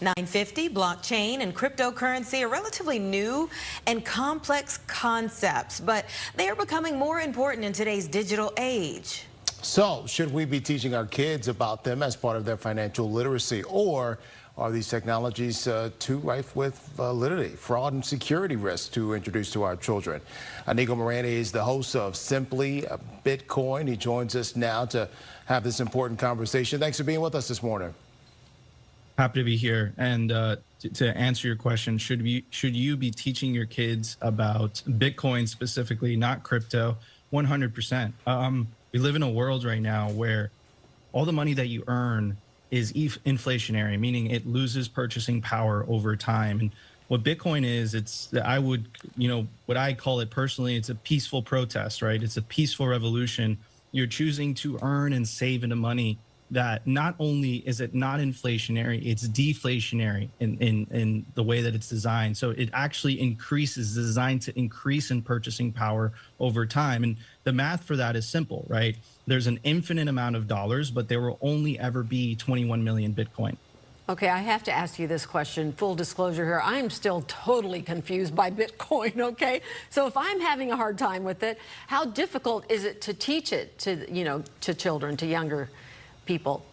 950, blockchain, and cryptocurrency are relatively new and complex concepts, but they are becoming more important in today's digital age. So, should we be teaching our kids about them as part of their financial literacy, or are these technologies uh, too rife with validity, fraud, and security risks to introduce to our children? Inigo Morante is the host of Simply Bitcoin. He joins us now to have this important conversation. Thanks for being with us this morning. Happy to be here. And uh, to, to answer your question, should we should you be teaching your kids about Bitcoin specifically, not crypto? 100%. Um, we live in a world right now where all the money that you earn is inflationary, meaning it loses purchasing power over time. And what Bitcoin is, it's I would, you know, what I call it personally, it's a peaceful protest, right? It's a peaceful revolution. You're choosing to earn and save into money that not only is it not inflationary, it's deflationary in, in, in the way that it's designed. So it actually increases, designed to increase in purchasing power over time. And the math for that is simple, right? There's an infinite amount of dollars, but there will only ever be 21 million Bitcoin. Okay, I have to ask you this question. Full disclosure here, I am still totally confused by Bitcoin, okay? So if I'm having a hard time with it, how difficult is it to teach it to, you know, to children, to younger people?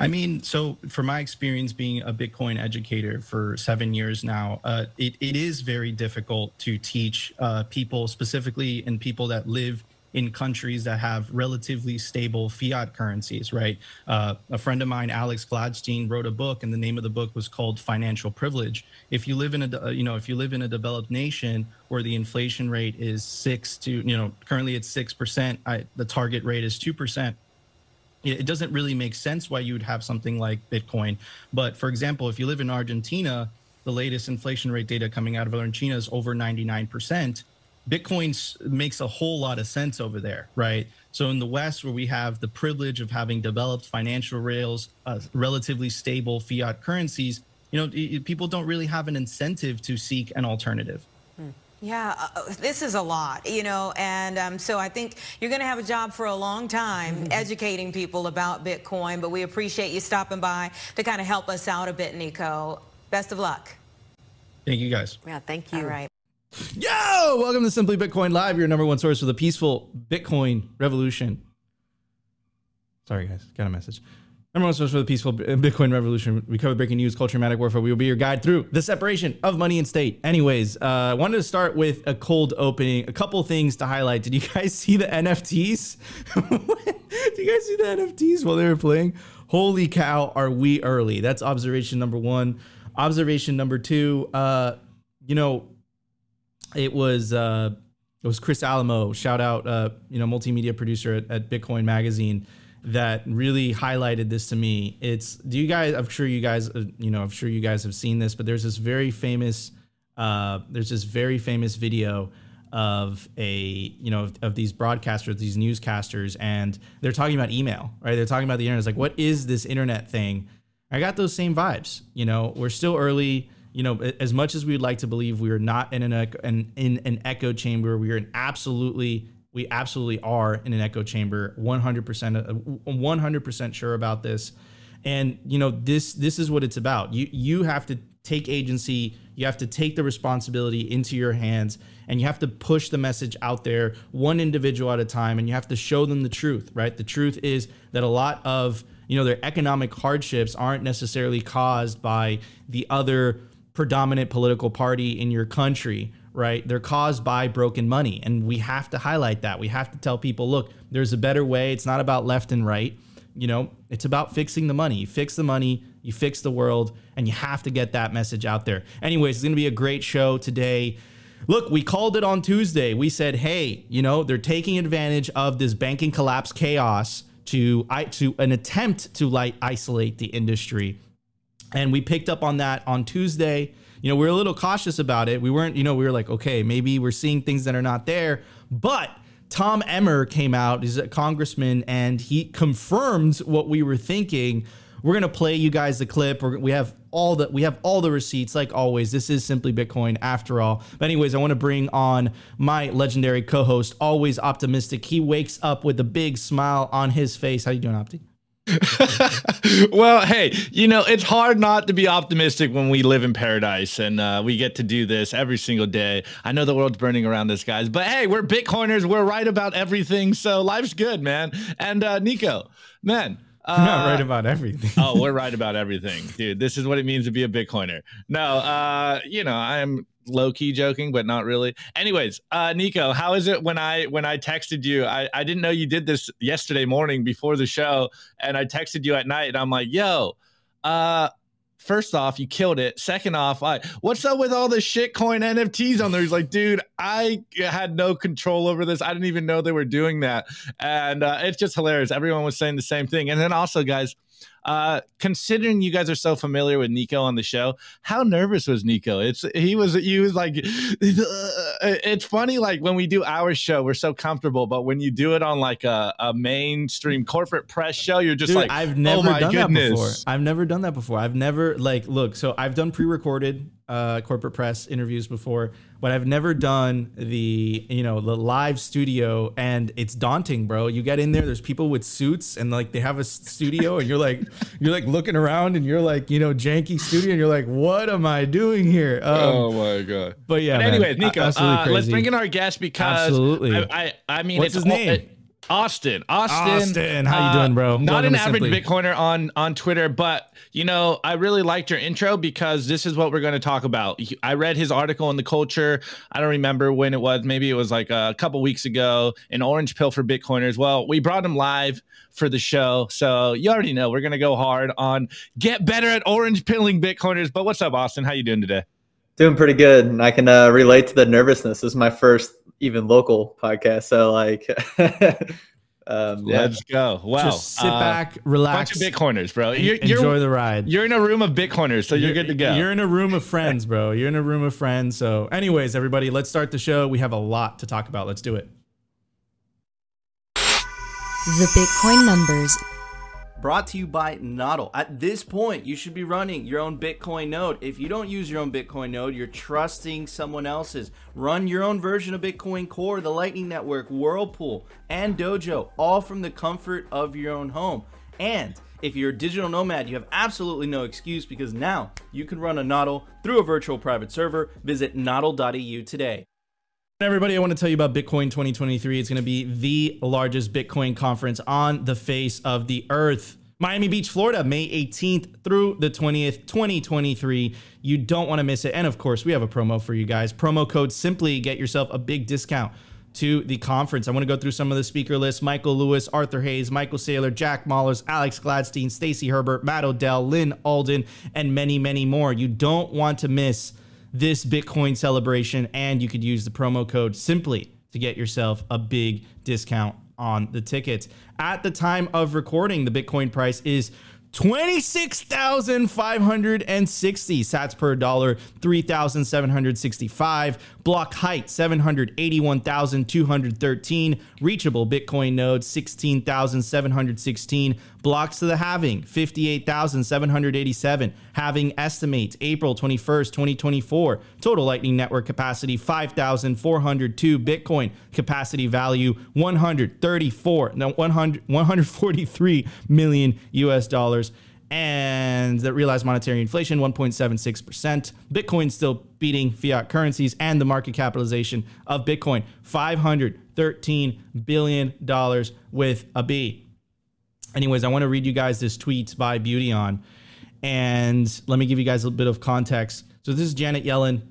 I mean, so for my experience being a Bitcoin educator for seven years now, uh, it, it is very difficult to teach uh, people, specifically in people that live in countries that have relatively stable fiat currencies, right? Uh, a friend of mine, Alex Gladstein, wrote a book, and the name of the book was called Financial Privilege. If you live in a, you know, if you live in a developed nation where the inflation rate is six to, you know, currently it's six percent, the target rate is two percent it doesn't really make sense why you would have something like Bitcoin. But for example, if you live in Argentina, the latest inflation rate data coming out of Argentina is over 99%. Bitcoin makes a whole lot of sense over there, right? So in the West, where we have the privilege of having developed financial rails, uh, relatively stable fiat currencies, you know, people don't really have an incentive to seek an alternative. Yeah, uh, uh, this is a lot, you know, and um, so I think you're going to have a job for a long time mm-hmm. educating people about Bitcoin, but we appreciate you stopping by to kind of help us out a bit, Nico. Best of luck. Thank you, guys. Yeah, thank you. All right. Yo, welcome to Simply Bitcoin Live, your number one source for the peaceful Bitcoin revolution. Sorry, guys, got a message. Number one source for the peaceful Bitcoin revolution. We cover breaking news, culture, manic warfare. We will be your guide through the separation of money and state. Anyways, uh, I wanted to start with a cold opening. A couple things to highlight. Did you guys see the NFTs? Did you guys see the NFTs while they were playing? Holy cow, are we early? That's observation number one. Observation number two, uh, you know, it was uh, it was Chris Alamo. Shout out, uh, you know, multimedia producer at, at Bitcoin Magazine that really highlighted this to me. It's do you guys? I'm sure you guys, uh, you know, I'm sure you guys have seen this, but there's this very famous, uh, there's this very famous video of a you know of, of, these broadcasters, these newscasters, and they're talking about email, right? They're talking about the internet. It's like, what is this internet thing? I got those same vibes. You know, we're still early. You know, as much as we'd like to believe we are not in an, an in an echo chamber, we are in absolutely we absolutely are in an echo chamber 100% 100% uh, sure about this. And you know this this is what it's about. You you have to take agency you have to take the responsibility into your hands and you have to push the message out there one individual at a time and you have to show them the truth right? The truth is that a lot of you know their economic hardships aren't necessarily caused by the other predominant political party in your country right? They're caused by broken money. And we have to highlight that. We have to tell people, look, there's a better way. It's not about left and right. You know, it's about fixing the money. You fix the money, you fix the world, and you have to get that message out there. Anyways, it's going to be a great show today. Look, we called it on Tuesday. We said, hey, you know, they're taking advantage of this banking collapse chaos to to an attempt to like isolate the industry. And we picked up on that on Tuesday you know, we are a little cautious about it. We weren't, you know, we were like, okay, maybe we're seeing things that are not there. But Tom Emmer came out, he's a congressman, and he confirmed what we were thinking. We're gonna play you guys the clip. We're, we have all the we have all the receipts, like always. This is simply Bitcoin after all. But anyways, I want to bring on my legendary co-host, always optimistic. He wakes up with a big smile on his face. How you doing, Opti? well, hey, you know, it's hard not to be optimistic when we live in paradise and uh, we get to do this every single day. I know the world's burning around us, guys, but hey, we're Bitcoiners. We're right about everything. So life's good, man. And uh, Nico, man. Uh, not right about everything. oh, we're right about everything, dude. This is what it means to be a Bitcoiner. No, uh, you know, I'm low key joking, but not really. Anyways, uh, Nico, how is it when I when I texted you? I, I didn't know you did this yesterday morning before the show, and I texted you at night, and I'm like, yo, uh, first off, you killed it. Second off, I, what's up with all the shitcoin NFTs on there? He's like, dude, I had no control over this. I didn't even know they were doing that. And uh, it's just hilarious. Everyone was saying the same thing. And then also, guys, uh, considering you guys are so familiar with Nico on the show, how nervous was Nico? It's he was he was like, it's funny like when we do our show, we're so comfortable, but when you do it on like a, a mainstream corporate press show, you're just Dude, like, I've never oh done goodness. that before. I've never done that before. I've never like look. So I've done pre-recorded uh, corporate press interviews before, but I've never done the you know the live studio, and it's daunting, bro. You get in there, there's people with suits, and like they have a studio, and you're like you're like looking around, and you're like you know janky studio, and you're like, what am I doing here? Um, oh my god! But yeah, But man, anyways, Nico, uh, let's crazy. bring in our guest because Absolutely. I, I, I mean, What's it's his all- name? it- Austin. Austin. Austin, how you doing, uh, bro? Not an average Simply. Bitcoiner on on Twitter, but you know, I really liked your intro because this is what we're going to talk about. I read his article in the Culture. I don't remember when it was. Maybe it was like a couple weeks ago. An orange pill for Bitcoiners. Well, we brought him live for the show, so you already know we're going to go hard on get better at orange pilling Bitcoiners. But what's up, Austin? How you doing today? Doing pretty good, and I can uh, relate to the nervousness. This is my first even local podcast, so like, um, yeah. Let's go. Wow. Just sit Uh, back, relax, bunch of Bitcoiners, bro. You're, enjoy you're, the ride. you're in a room of Bitcoiners, so you're, good to go. You're in a room of friends, bro. You're in a room of friends. So, anyways, everybody, let's start the show. We have a lot to talk about. Let's do it. The Bitcoin numbers. Brought to you by Nodl. At this point, you should be running your own Bitcoin node. If you don't use your own Bitcoin node, you're trusting someone else's. Run your own version of Bitcoin Core, the Lightning Network, Whirlpool, and Dojo, all from the comfort of your own home. And if you're a digital nomad, you have absolutely no excuse because now you can run a Nodl through a virtual private server. Visit nodl.eu today. Everybody, I want to tell you about Bitcoin 2023. It's going to be the largest Bitcoin conference on the face of the earth. Miami Beach, Florida, May 18th through the 20th, 2023. You don't want to miss it. And of course, we have a promo for you guys. Promo code simply get yourself a big discount to the conference. I want to go through some of the speaker lists Michael Lewis, Arthur Hayes, Michael Saylor, Jack Mallers, Alex Gladstein, Stacy Herbert, Matt Odell, Lyn Alden, and many, many more. You don't want to miss this Bitcoin celebration, and you could use the promo code simply to get yourself a big discount on the tickets. At the time of recording, the Bitcoin price is 26,560 sats per dollar, 3,765. Block height 781,213. Reachable Bitcoin node 16,716. Blocks to the halving 58,787. Halving estimates April 21st, 2024. Total Lightning Network capacity 5,402 Bitcoin. Capacity value 134, no 100, 143 million US dollars and that realized monetary inflation 1.76%. Bitcoin still beating fiat currencies and the market capitalization of Bitcoin 513 billion dollars with a B. Anyways, I want to read you guys this tweet by Beauty on and let me give you guys a little bit of context. So this is Janet Yellen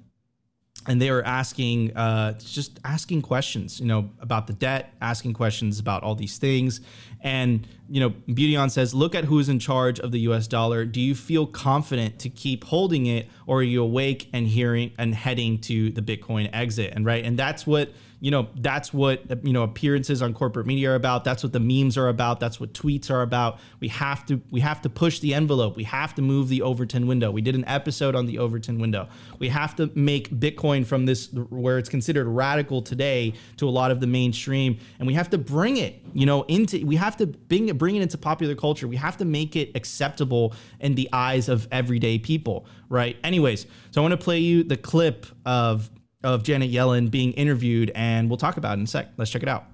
and they were asking uh, just asking questions you know about the debt asking questions about all these things. And you know beauty on says look at who's in charge of the us dollar. Do you feel confident to keep holding it or are you awake and hearing and heading to the bitcoin exit? And right and that's what you know that's what you know appearances on corporate media are about. That's what the memes are about. That's what tweets are about. We have to we have to push the envelope. We have to move the overton window. We did an episode on the overton window. We have to make bitcoin from this where it's considered radical today to a lot of the mainstream. And we have to bring it you know into we have to bring it bring it into popular culture. We have to make it acceptable in the eyes of everyday people right? Anyways so i want to play you the clip of of Janet Yellen being interviewed, and we'll talk about it in a sec. Let's check it out.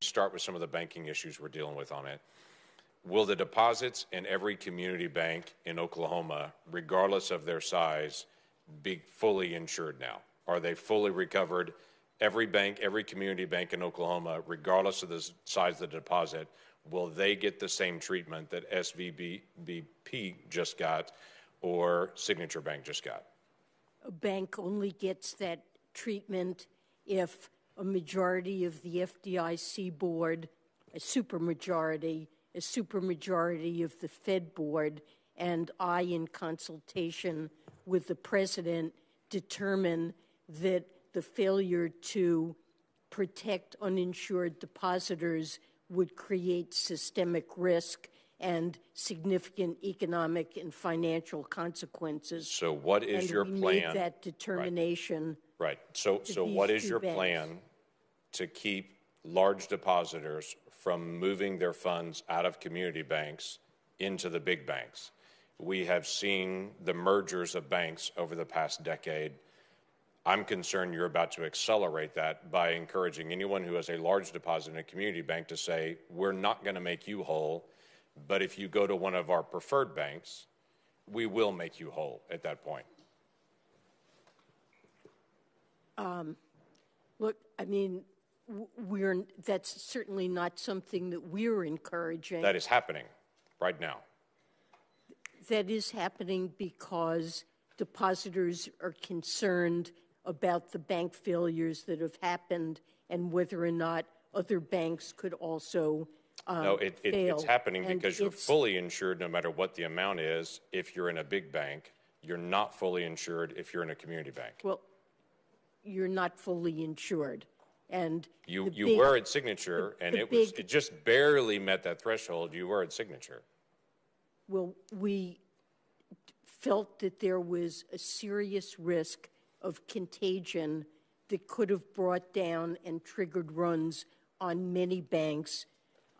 start with some of the banking issues we're dealing with on it. Will the deposits in every community bank in Oklahoma, regardless of their size, be fully insured now? Are they fully recovered? Every bank, every community bank in Oklahoma, regardless of the size of the deposit, will they get the same treatment that SVBP just got or Signature Bank just got? A bank only gets that treatment if a majority of the FDIC board, a supermajority, a supermajority of the Fed board, and I, in consultation with the president, determine that the failure to protect uninsured depositors would create systemic risk and significant economic and financial consequences. So, what is and your we plan? made that determination. Right. So, so what is your banks. plan to keep large depositors from moving their funds out of community banks into the big banks? We have seen the mergers of banks over the past decade. I'm concerned you're about to accelerate that by encouraging anyone who has a large deposit in a community bank to say, we're not going to make you whole, but if you go to one of our preferred banks, we will make you whole at that point. Um, look, I mean, we're, that's certainly not something that we're encouraging. That is happening right now. That is happening because depositors are concerned about the bank failures that have happened and whether or not other banks could also um, No, it, it, it's happening And because you're it's- fully insured no matter what the amount is. If you're in a big bank, you're not fully insured if you're in a community bank. Well, you're not fully insured. And You, the you big- were at Signature, and the it was big- it just barely met that threshold. You were at Signature. Well, we felt that there was a serious risk of contagion that could have brought down and triggered runs on many banks.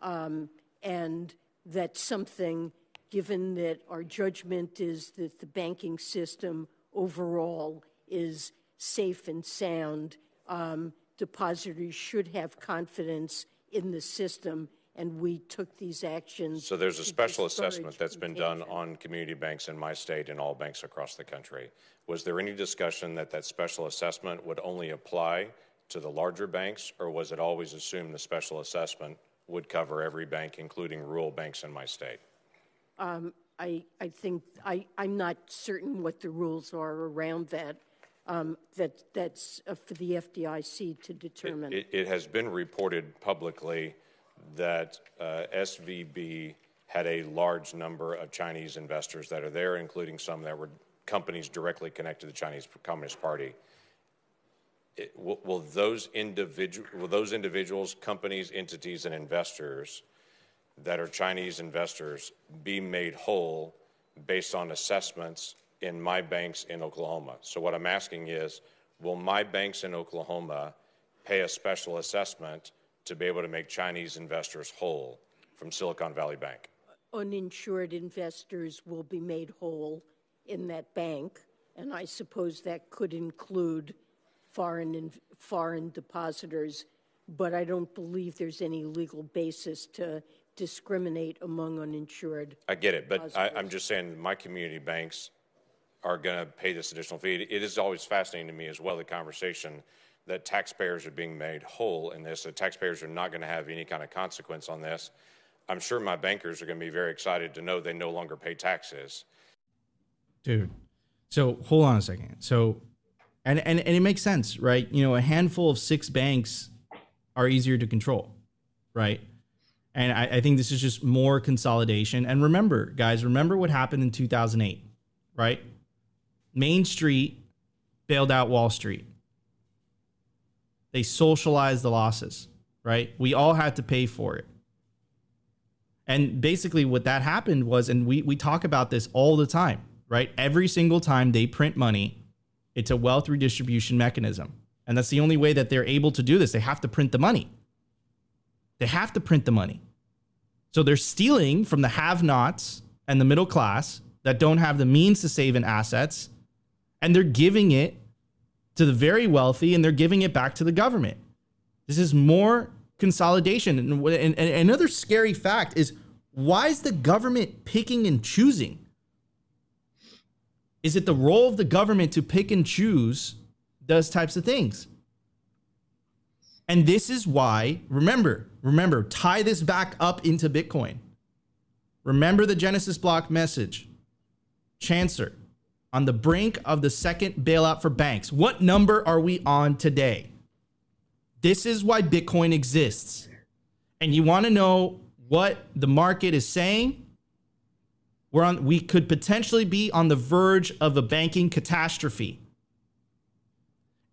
Um, and that's something, given that our judgment is that the banking system overall is safe and sound, um, depositors should have confidence in the system, and we took these actions. So there's a special assessment that's been done on community banks in my state and all banks across the country. Was there any discussion that that special assessment would only apply to the larger banks, or was it always assumed the special assessment would cover every bank, including rural banks in my state? I, I think, I, I'm not certain what the rules are around that. Um, that, that's uh, for the FDIC to determine. It, it has been reported publicly that uh, SVB had a large number of Chinese investors that are there, including some that were companies directly connected to the Chinese Communist Party. It, will, will those individual, will those individuals, companies, entities, and investors that are Chinese investors be made whole based on assessments in my banks in Oklahoma. So, what I'm asking is will my banks in Oklahoma pay a special assessment to be able to make Chinese investors whole from Silicon Valley Bank? Uninsured investors will be made whole in that bank, and I suppose that could include foreign, in- foreign depositors, but I don't believe there's any legal basis to discriminate among uninsured. I get it, but I, I'm just saying my community banks are going to pay this additional fee. It is always fascinating to me as well the conversation that taxpayers are being made whole in this, that taxpayers are not going to have any kind of consequence on this. I'm sure my bankers are going to be very excited to know they no longer pay taxes. dude. So hold on a second. So, and and and it makes sense, right? You know, a handful of six banks are easier to control, right? And I, I think this is just more consolidation. And remember, guys, remember what happened in 2008, right? Main Street bailed out Wall Street. They socialized the losses, right? We all had to pay for it. And basically, what that happened was, and we, we talk about this all the time, right? Every single time they print money, it's a wealth redistribution mechanism. And that's the only way that they're able to do this. They have to print the money. They have to print the money. So they're stealing from the have nots and the middle class that don't have the means to save in assets, and they're giving it to the very wealthy and they're giving it back to the government. This is more consolidation. And, and, and another scary fact is why is the government picking and choosing? Is it the role of the government to pick and choose those types of things? And this is why, remember, remember, tie this back up into Bitcoin. Remember the Genesis block message. Chancellor, on the brink of the second bailout for banks. What number are we on today? This is why Bitcoin exists. And you want to know what the market is saying? We're on we could potentially be on the verge of a banking catastrophe.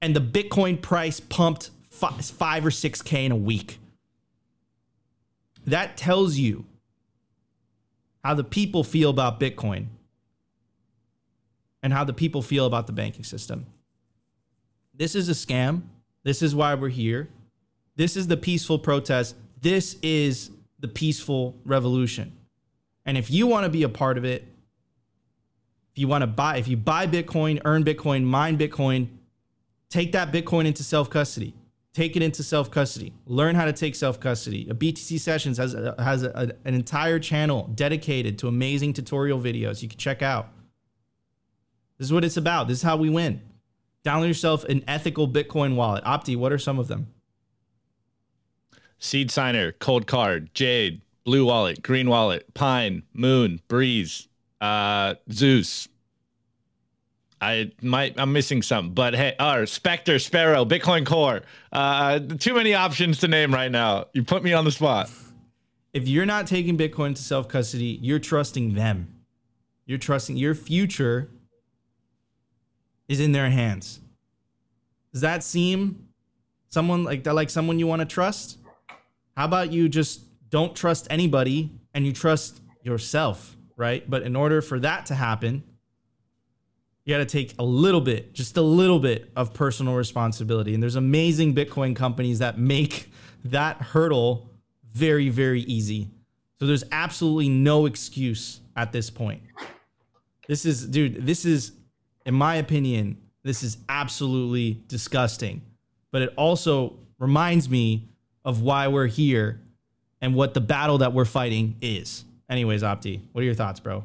And the Bitcoin price pumped five, five or 6k in a week. That tells you how the people feel about Bitcoin and how the people feel about the banking system. This is a scam. This is why we're here. This is the peaceful protest. This is the peaceful revolution. And if you want to be a part of it, if you want to buy, if you buy Bitcoin, earn Bitcoin, mine Bitcoin, take that Bitcoin into self custody. Take it into self custody. Learn how to take self custody. A BTC Sessions has, a, has a, an entire channel dedicated to amazing tutorial videos you can check out. This is what it's about. This is how we win. Download yourself an ethical Bitcoin wallet. Opti, what are some of them? Seed Signer, Cold Card, Jade, Blue Wallet, Green Wallet, Pine, Muun, Breeze, uh, Zeus. I might I'm missing some, but hey, or Specter, Sparrow, Bitcoin Core. Uh, too many options to name right now. You put me on the spot. If you're not taking Bitcoin to self custody, you're trusting them. You're trusting your future is in their hands. Does that seem someone like that like someone you want to trust? How about you just don't trust anybody and you trust yourself, right? But in order for that to happen, you got to take a little bit, just a little bit of personal responsibility. And there's amazing Bitcoin companies that make that hurdle very, very easy. So there's absolutely no excuse at this point. This is, dude, this is, in my opinion, this is absolutely disgusting. But it also reminds me of why we're here and what the battle that we're fighting is. Anyways, Opti, what are your thoughts, bro?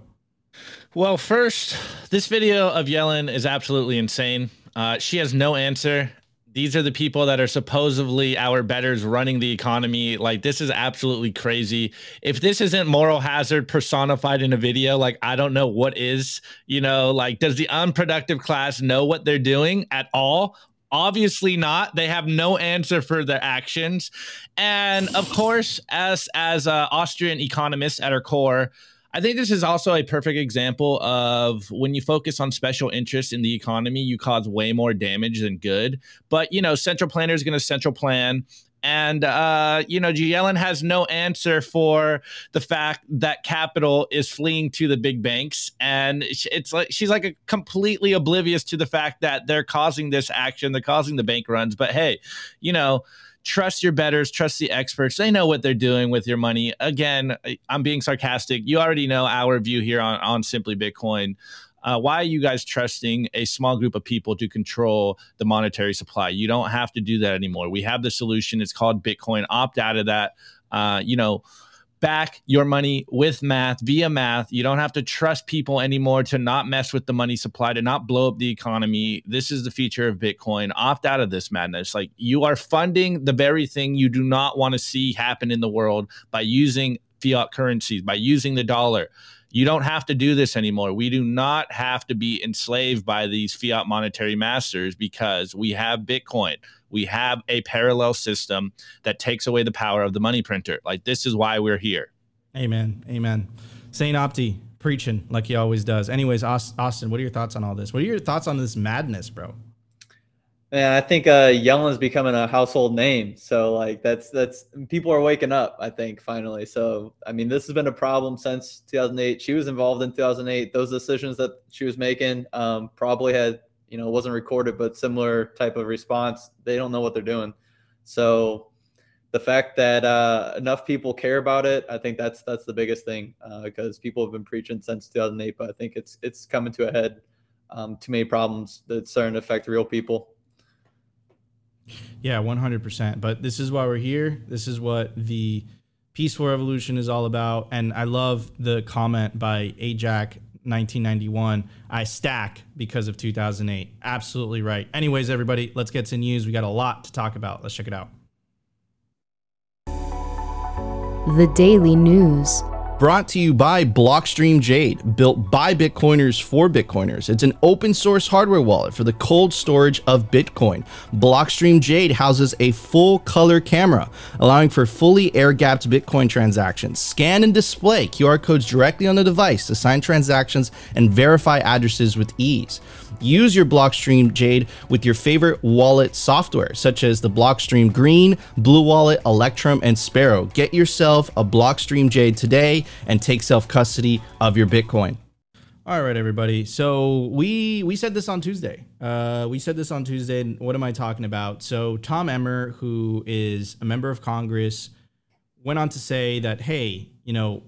Well, first, this video of Yellen is absolutely insane. Uh, she has no answer. These are the people that are supposedly our betters running the economy. Like, this is absolutely crazy. If this isn't moral hazard personified in a video, like, I don't know what is. You know, like, does the unproductive class know what they're doing at all? Obviously not they have no answer for their actions and of course as as uh, austrian economists at our core I think this is also a perfect example of when you focus on special interests in the economy, you cause way more damage than good. But, you know, central planner is going to central plan. And, uh, you know, Yellen has no answer for the fact that capital is fleeing to the big banks. And it's like she's like a completely oblivious to the fact that they're causing this action, they're causing the bank runs. But hey, you know, trust your betters, trust the experts. They know what they're doing with your money. Again, I'm being sarcastic. You already know our view here on, on Simply Bitcoin. Uh, why are you guys trusting a small group of people to control the monetary supply? You don't have to do that anymore. We have the solution. It's called Bitcoin. Opt out of that. Uh, you know, back your money with math via math. You don't have to trust people anymore to not mess with the money supply, to not blow up the economy. This is the feature of Bitcoin. Opt out of this madness. Like you are funding the very thing you do not want to see happen in the world by using fiat currencies, by using the dollar. You don't have to do this anymore. We do not have to be enslaved by these fiat monetary masters because we have Bitcoin we have a parallel system that takes away the power of the money printer. Like this is why we're here. Amen. Amen. Saint Opti preaching like he always does. Anyways, Austin, what are your thoughts on all this? What are your thoughts on this madness, bro? Man, I think uh, Yellen's becoming a household name. So like that's that's people are waking up. I think finally. So I mean, this has been a problem since 2008. She was involved in 2008. Those decisions that she was making um, probably had you know, wasn't recorded, but similar type of response. They don't know what they're doing. So the fact that uh, enough people care about it, I think that's that's the biggest thing because uh, people have been preaching since 2008, but I think it's it's coming to a head. Um, too many problems that's starting to affect real people. Yeah, 100%. But this is why we're here. This is what the peaceful revolution is all about. And I love the comment by Ajax 1991. I stack because of 2008. Absolutely right. Anyways, everybody, let's get to news. We got a lot to talk about. Let's check it out. The Daily News. Brought to you by Blockstream Jade, built by Bitcoiners for Bitcoiners. It's an open source hardware wallet for the cold storage of Bitcoin. Blockstream Jade houses a full color camera, allowing for fully air gapped Bitcoin transactions. Scan and display QR codes directly on the device to sign transactions and verify addresses with ease. Use your Blockstream Jade with your favorite wallet software, such as the Blockstream Green, Blue Wallet, Electrum, and Sparrow. Get yourself a Blockstream Jade today and take self custody of your Bitcoin. All right, everybody. So we we said this on Tuesday. Uh, we said this on Tuesday. And what am I talking about? So Tom Emmer, who is a member of Congress, went on to say that hey, you know,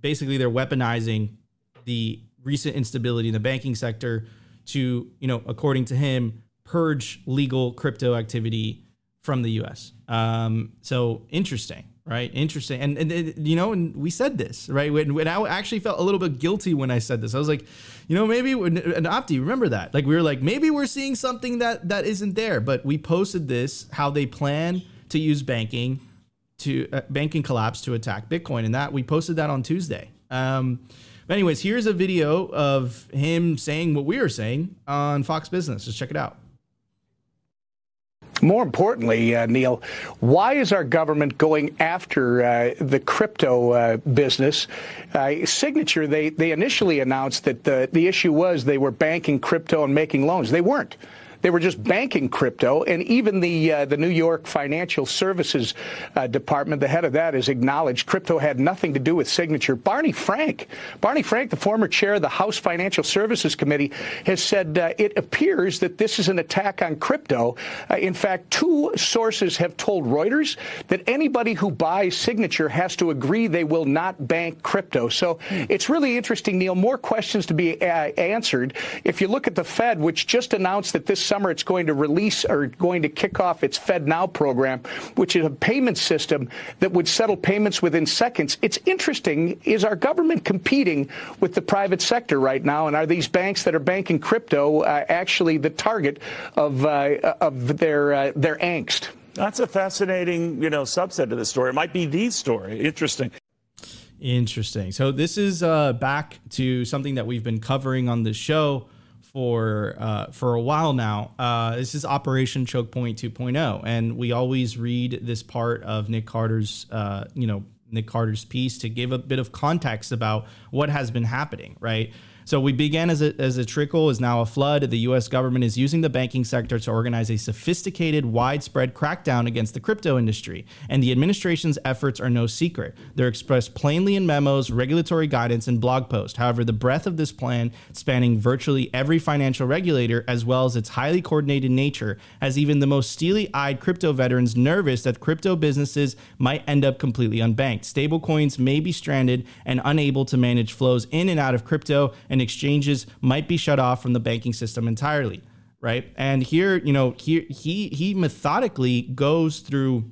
basically they're weaponizing the recent instability in the banking sector to, you know, according to him, purge legal crypto activity from the U.S. Um, so interesting, right? Interesting, and, and, and you know, and we said this, right? When, when I actually felt a little bit guilty when I said this, I was like, you know, maybe and Opti, remember that? Like we were like, maybe we're seeing something that that isn't there, but we posted this how they plan to use banking to uh, banking collapse to attack Bitcoin, and that we posted that on Tuesday. Um, but anyways, here's a video of him saying what we were saying on Fox Business. Just check it out. More importantly, uh, Neil, why is our government going after uh, the crypto uh, business? Uh, Signature, they, they initially announced that the, the issue was they were banking crypto and making loans. They weren't. They were just banking crypto, and even the uh, the New York Financial Services uh, Department, the head of that, has acknowledged crypto had nothing to do with Signature. Barney Frank, Barney Frank, the former chair of the House Financial Services Committee, has said uh, it appears that this is an attack on crypto. Uh, in fact, two sources have told Reuters that anybody who buys Signature has to agree they will not bank crypto. So it's really interesting, Neil. More questions to be uh, answered. If you look at the Fed, which just announced that this summer it's going to release or going to kick off its Fed Now program, which is a payment system that would settle payments within seconds. It's interesting. Is our government competing with the private sector right now? And are these banks that are banking crypto uh, actually the target of, uh, of their, uh, their angst? That's a fascinating, you know, subset of the story. It might be the story. Interesting. Interesting. So this is uh, back to something that we've been covering on the show for uh, for a while now. Uh, this is Operation Choke Point 2.0, and we always read this part of Nick Carter's, uh, you know, Nick Carter's piece to give a bit of context about what has been happening, right? So we began as a, as a trickle, is now a flood. The U.S. government is using the banking sector to organize a sophisticated, widespread crackdown against the crypto industry, and the administration's efforts are no secret. They're expressed plainly in memos, regulatory guidance, and blog posts. However, the breadth of this plan, spanning virtually every financial regulator, as well as its highly coordinated nature, has even the most steely-eyed crypto veterans nervous that crypto businesses might end up completely unbanked. Stablecoins may be stranded and unable to manage flows in and out of crypto, and exchanges might be shut off from the banking system entirely, right? And here, you know, here he he methodically goes through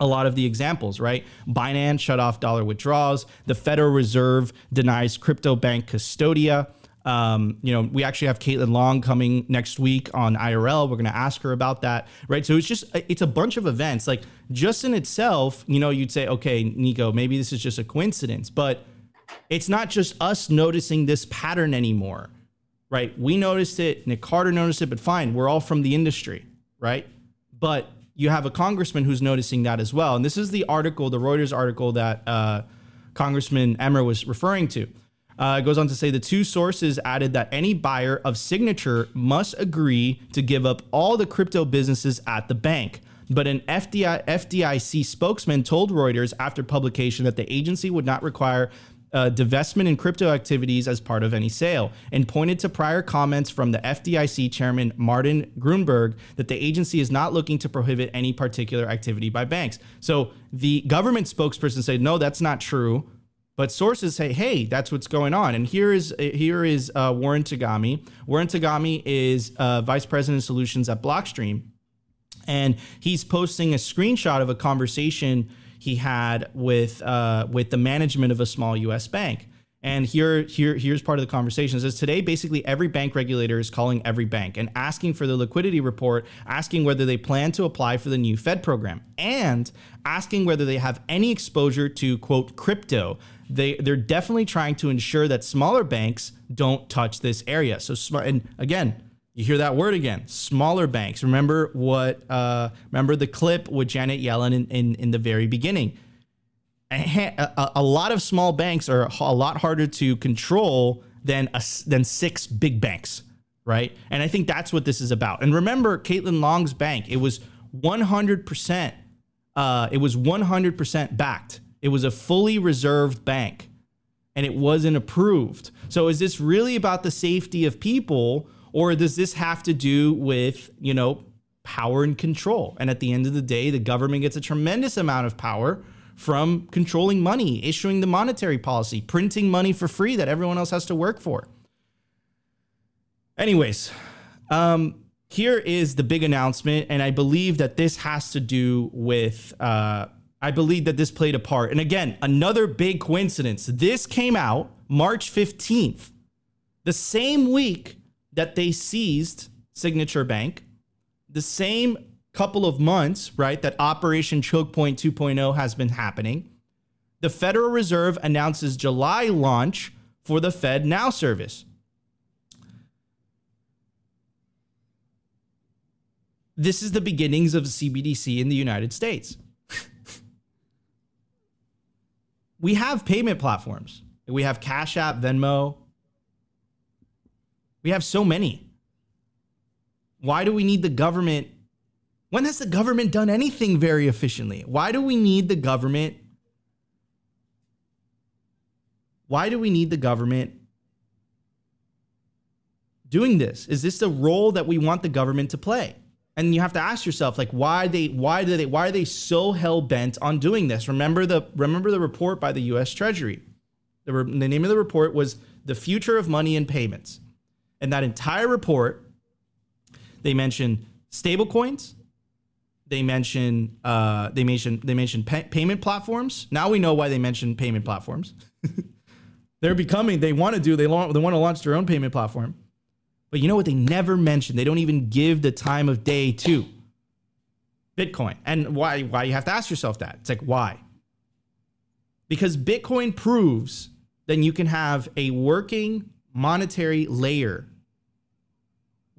a lot of the examples, right? Binance shut off dollar withdrawals. The Federal Reserve denies crypto bank custodia. Um, you know, we actually have Caitlin Long coming next week on IRL. We're going to ask her about that, right? So it's just it's a bunch of events. Like just in itself, you know, you'd say, okay, Nico, maybe this is just a coincidence, but it's not just us noticing this pattern anymore, right? We noticed it, Nick Carter noticed it, but fine, we're all from the industry, right? But you have a congressman who's noticing that as well. And this is the article, the Reuters article that uh, Congressman Emmer was referring to. Uh, it goes on to say the two sources added that any buyer of signature must agree to give up all the crypto businesses at the bank. But an FDI, FDIC spokesman told Reuters after publication that the agency would not require uh, divestment in crypto activities as part of any sale and pointed to prior comments from the FDIC chairman Martin Gruenberg that the agency is not looking to prohibit any particular activity by banks. So the government spokesperson said, no, that's not true. But sources say, "Hey, that's what's going on." And here is here is uh, Warren Togami. Warren Togami is uh, vice president of solutions at Blockstream, and he's posting a screenshot of a conversation he had with uh, with the management of a small U.S. bank. And here, here, here's part of the conversation. It says today, basically every bank regulator is calling every bank and asking for the liquidity report, asking whether they plan to apply for the new Fed program, and asking whether they have any exposure to quote crypto. They they're definitely trying to ensure that smaller banks don't touch this area. So smart. And again, you hear that word again. Smaller banks. Remember what? Uh, remember the clip with Janet Yellen in, in, in the very beginning a, a, a, lot of small banks are a lot harder to control than a, than six big banks, right? And I think that's what this is about. And remember, Caitlin Long's bank, it was 100%. Uh, it was 100% backed. It was a fully reserved bank, and it wasn't approved. So is this really about the safety of people, or does this have to do with you know power and control? And at the end of the day, the government gets a tremendous amount of power from controlling money, issuing the monetary policy, printing money for free that everyone else has to work for. Anyways, um, here is the big announcement, and I believe that this has to do with. Uh, I believe that this played a part. And again, another big coincidence. This came out March 15th, the same week that they seized Signature Bank, the same couple of months, right, that Operation Choke Point 2.0 has been happening, the Federal Reserve announces July launch for the Fed Now service. This is the beginnings of CBDC in the United States. we have payment platforms. We have Cash App, Venmo. We have so many. Why do we need the government when has the government done anything very efficiently? Why do we need the government? Why do we need the government doing this? Is this the role that we want the government to play? And you have to ask yourself, like, why they, why do they, why are they so hell bent on doing this? Remember the, remember the report by the U.S. Treasury. The, re, the name of the report was "The Future of Money and Payments," and that entire report, they mentioned stablecoins, they mention uh, they mention they mention pay- payment platforms. Now we know why they mention payment platforms. They're becoming. They want to do. They want. They want to launch their own payment platform. But you know what? They never mention. They don't even give the time of day to Bitcoin. And why? Why you have to ask yourself that? It's like why? Because Bitcoin proves that you can have a working monetary layer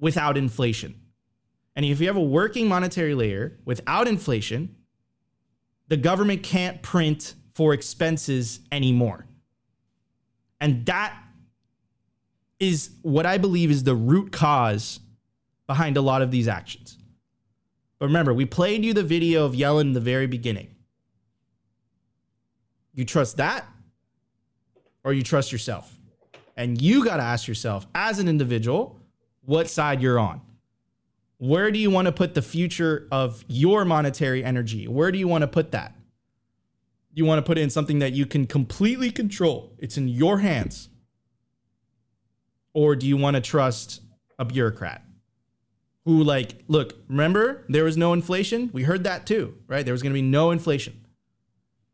without inflation. And if you have a working monetary layer without inflation, the government can't print for expenses anymore. And that is what I believe is the root cause behind a lot of these actions. But remember, we played you the video of Yellen in the very beginning. You trust that or you trust yourself? And you got to ask yourself as an individual what side you're on where do you want to put the future of your monetary energy? Where do you want to put that? You want to put it in something that you can completely control. It's in your hands. Or do you want to trust a bureaucrat who like, look, remember there was no inflation? We heard that too, right? There was going to be no inflation.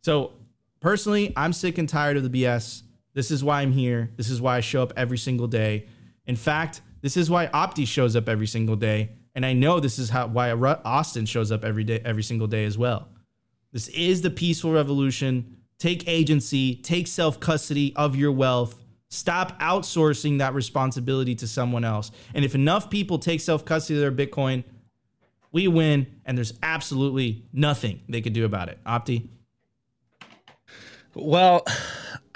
So, personally, I'm sick and tired of the BS. This is why I'm here. This is why I show up every single day. In fact, this is why Opti shows up every single day and I know this is how why Austin shows up every day, every single day as well. This is the peaceful revolution. Take agency, take self custody of your wealth. Stop outsourcing that responsibility to someone else. And if enough people take self custody of their Bitcoin, we win, and there's absolutely nothing they could do about it. Opti. Well,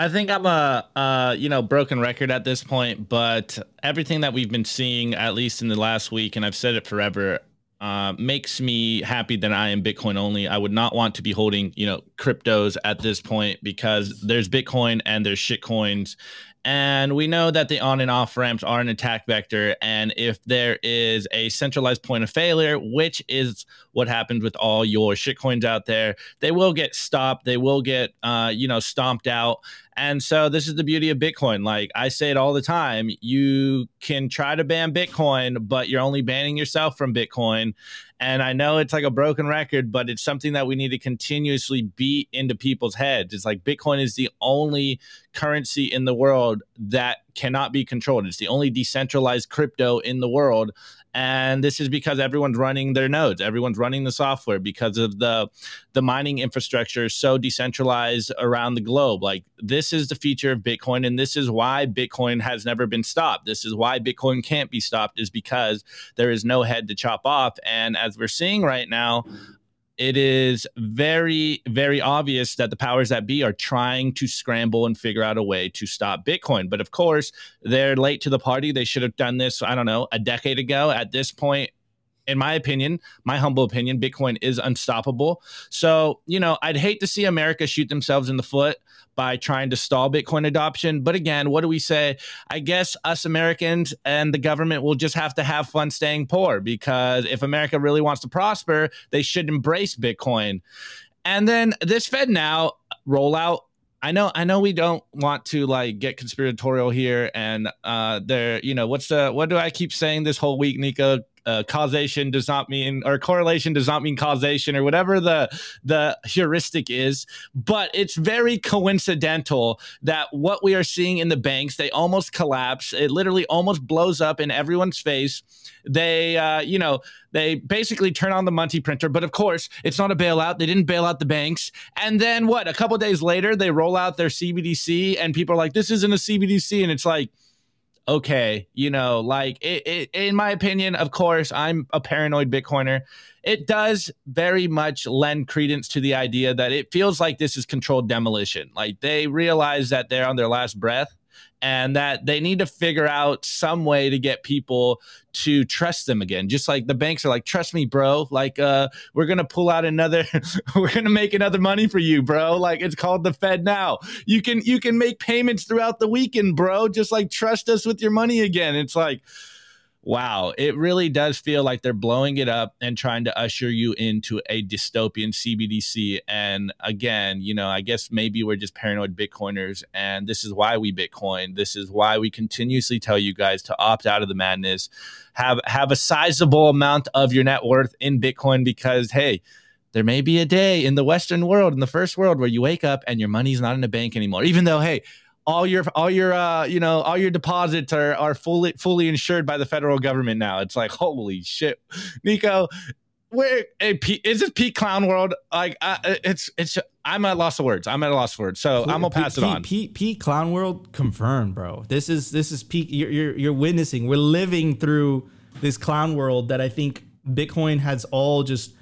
I think I'm a you know broken record at this point, but everything that we've been seeing, at least in the last week, and I've said it forever, uh, makes me happy that I am Bitcoin only. I would not want to be holding you know cryptos at this point because there's Bitcoin and there's shit coins, and we know that the on and off ramps are an attack vector. And if there is a centralized point of failure, which is what happened with all your shitcoins out there, they will get stopped. They will get, uh, you know, stomped out. And so this is the beauty of Bitcoin. Like I say it all the time, you can try to ban Bitcoin, but you're only banning yourself from Bitcoin. And I know it's like a broken record, but it's something that we need to continuously beat into people's heads. It's like Bitcoin is the only currency in the world that cannot be controlled. It's the only decentralized crypto in the world and this is because everyone's running their nodes everyone's running the software because of the the mining infrastructure so decentralized around the globe. Like this is the feature of bitcoin and this is why bitcoin has never been stopped. This is why bitcoin can't be stopped is because there is no head to chop off. And as we're seeing right now it is very, very obvious that the powers that be are trying to scramble and figure out a way to stop Bitcoin. But of course, they're late to the party. They should have done this, I don't know, a decade ago. At this point, in my opinion, my humble opinion, Bitcoin is unstoppable. So, you know, I'd hate to see America shoot themselves in the foot by trying to stall Bitcoin adoption. But again, what do we say? I guess us Americans and the government will just have to have fun staying poor because if America really wants to prosper, they should embrace Bitcoin. And then this FedNow rollout I know I know we don't want to like get conspiratorial here and uh there you know what's the what do I keep saying this whole week Nico uh, causation does not mean or correlation does not mean causation or whatever the the heuristic is but it's very coincidental that what we are seeing in the banks they almost collapse. It literally almost blows up in everyone's face. They uh, you know they basically turn on the money printer but of course it's not a bailout. They didn't bail out the banks. And then what? A couple days later they roll out their cbdc and people are like this isn't a cbdc and it's like okay, you know, like it, it, in my opinion, of course, I'm a paranoid Bitcoiner. It does very much lend credence to the idea that it feels like this is controlled demolition. Like they realize that they're on their last breath and that they need to figure out some way to get people to trust them again. Just like the banks are like trust me bro. Like uh we're gonna pull out another we're gonna make another money for you bro. Like it's called the FedNow. You can you can make payments throughout the weekend bro. Just like trust us with your money again. It's like wow, it really does feel like they're blowing it up and trying to usher you into a dystopian CBDC. And again, you know, I guess maybe we're just paranoid Bitcoiners, and this is why we Bitcoin. This is why we continuously tell you guys to opt out of the madness, have have a sizable amount of your net worth in Bitcoin because hey. There may be a day in the Western world, in the first world, where you wake up and your money's not in a bank anymore. Even though, hey, all your all your uh you know all your deposits are are fully fully insured by the federal government now. It's like holy shit. Nico where hey, is this Pete clown world? Like uh, it's it's i'm at loss of words. I'm at a loss of words. So i'm gonna pass it on. Pete peak clown world confirmed bro. This is this is peak you're, you're you're witnessing. We're living through this clown world that i think bitcoin has all just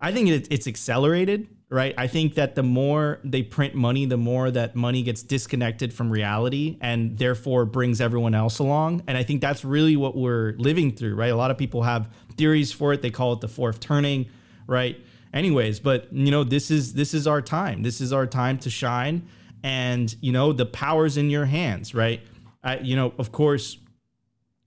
i think it, it's accelerated right? I think that the more they print money, the more that money gets disconnected from reality and therefore brings everyone else along. And I think that's really what we're living through, right? A lot of people have theories for it. They call it the fourth turning, right? Anyways, but you know, this is this is our time. This is our time to shine and you know, the power's in your hands, right? I, you know, of course,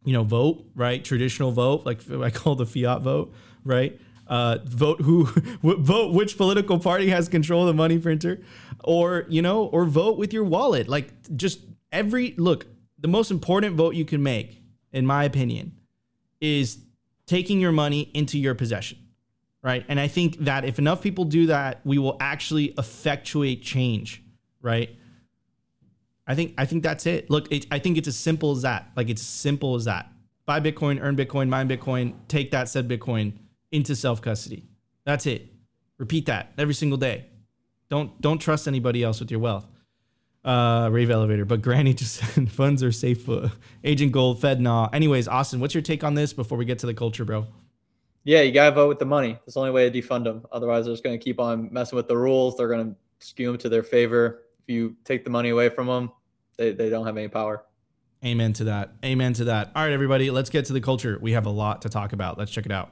you know, vote, right? Traditional vote, like I call the fiat vote, right? Uh, vote who vote which political party has control of the money printer or you know or vote with your wallet. Like just every look the most important vote you can make in my opinion is taking your money into your possession right? And i think that if enough people do that we will actually effectuate change right? I think i think that's it. Look it, i think it's as simple as that. Like it's simple as that. Buy bitcoin earn bitcoin mine bitcoin take that said bitcoin into self custody. That's it. Repeat that every single day. Don't don't trust anybody else with your wealth. Uh, Rave Elevator, but Granny just said funds are safe. Uh, Agent Gold, Fed Nah. Anyways, Austin, what's your take on this before we get to the culture, bro? Yeah, you gotta vote with the money. That's the only way to defund them. Otherwise, they're just gonna keep on messing with the rules. They're gonna skew them to their favor. If you take the money away from them, they, they don't have any power. Amen to that. Amen to that. All right, everybody, let's get to the culture. We have a lot to talk about. Let's check it out.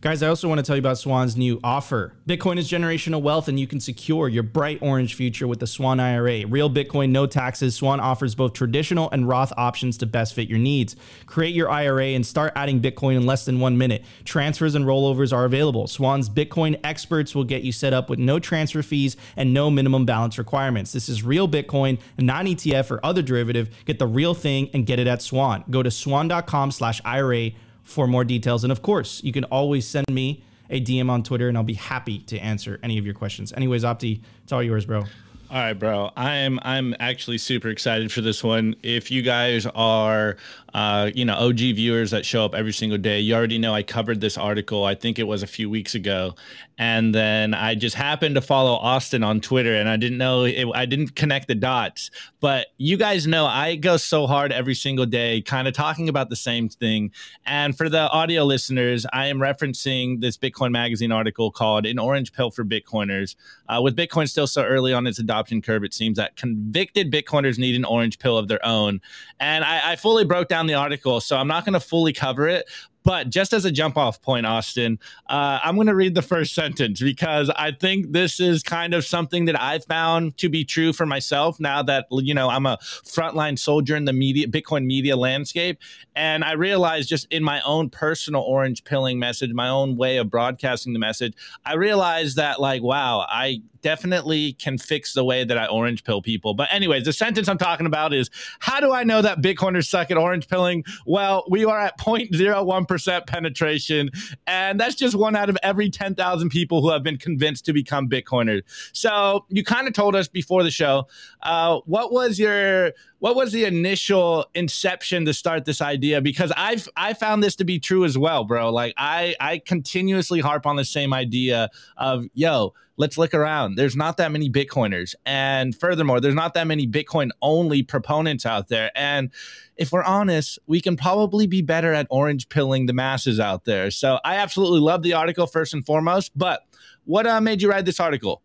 Guys, I also want to tell you about Swan's new offer. Bitcoin is generational wealth, and you can secure your bright orange future with the Swan IRA. Real Bitcoin, no taxes. Swan offers both traditional and Roth options to best fit your needs. Create your IRA and start adding Bitcoin in less than one minute. Transfers and rollovers are available. Swan's Bitcoin experts will get you set up with no transfer fees and no minimum balance requirements. This is real Bitcoin, not ETF or other derivative. Get the real thing and get it at Swan. Go to swan.com slash IRA for more details. And of course, you can always send me a DM on Twitter and I'll be happy to answer any of your questions. Anyways, Opti, it's all yours, bro. All right, bro. I'm I'm actually super excited for this one. If you guys are uh, you know, OG viewers that show up every single day. You already know I covered this article, I think it was a few weeks ago. And then I just happened to follow Austin on Twitter and I didn't know, it, I didn't connect the dots. But you guys know I go so hard every single day, kind of talking about the same thing. And for the audio listeners, I am referencing this Bitcoin Magazine article called An Orange Pill for Bitcoiners. Uh, with Bitcoin still so early on its adoption curve, it seems that convicted Bitcoiners need an orange pill of their own. And I, I fully broke down the article, so I'm not going to fully cover it. But just as a jump off point, Austin, uh, I'm going to read the first sentence because I think this is kind of something that I found to be true for myself now that, you know, I'm a frontline soldier in the media, Bitcoin media landscape. And I realized just in my own personal orange pilling message, my own way of broadcasting the message, I realized that, like, wow, I definitely can fix the way that I orange pill people. But, anyways, the sentence I'm talking about is how do I know that Bitcoiners suck at orange pilling? Well, we are at 0.01% penetration, and that's just one out of every 10,000 people who have been convinced to become Bitcoiners. So, you kind of told us before the show, uh, what was your what was the initial inception to start this idea? Because i've i found this to be true as well bro. Like i i continuously harp on the same idea of yo let's look around. There's not that many bitcoiners. And furthermore there's not that many bitcoin only proponents out there. And if we're honest we can probably be better at orange pilling the masses out there. So i absolutely love the article first and foremost but what uh, made you write this article?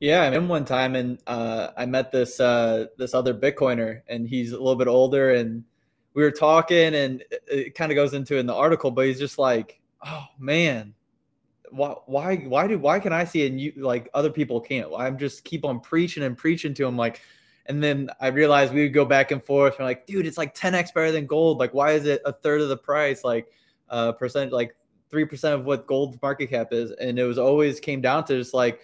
Yeah, I met one time, and uh, I met this uh, this other Bitcoiner, and he's a little bit older, and we were talking, and it, it kind of goes into in the article, but he's just like, "Oh man, why why why do why can I see it and you like other people can't?" I'm just keep on preaching and preaching to him, like, and then I realized we would go back and forth, and like, dude, it's like 10x better than gold. Like, why is it a third of the price? Like, uh, percent, like three percent of what gold market cap is, and it was always came down to just like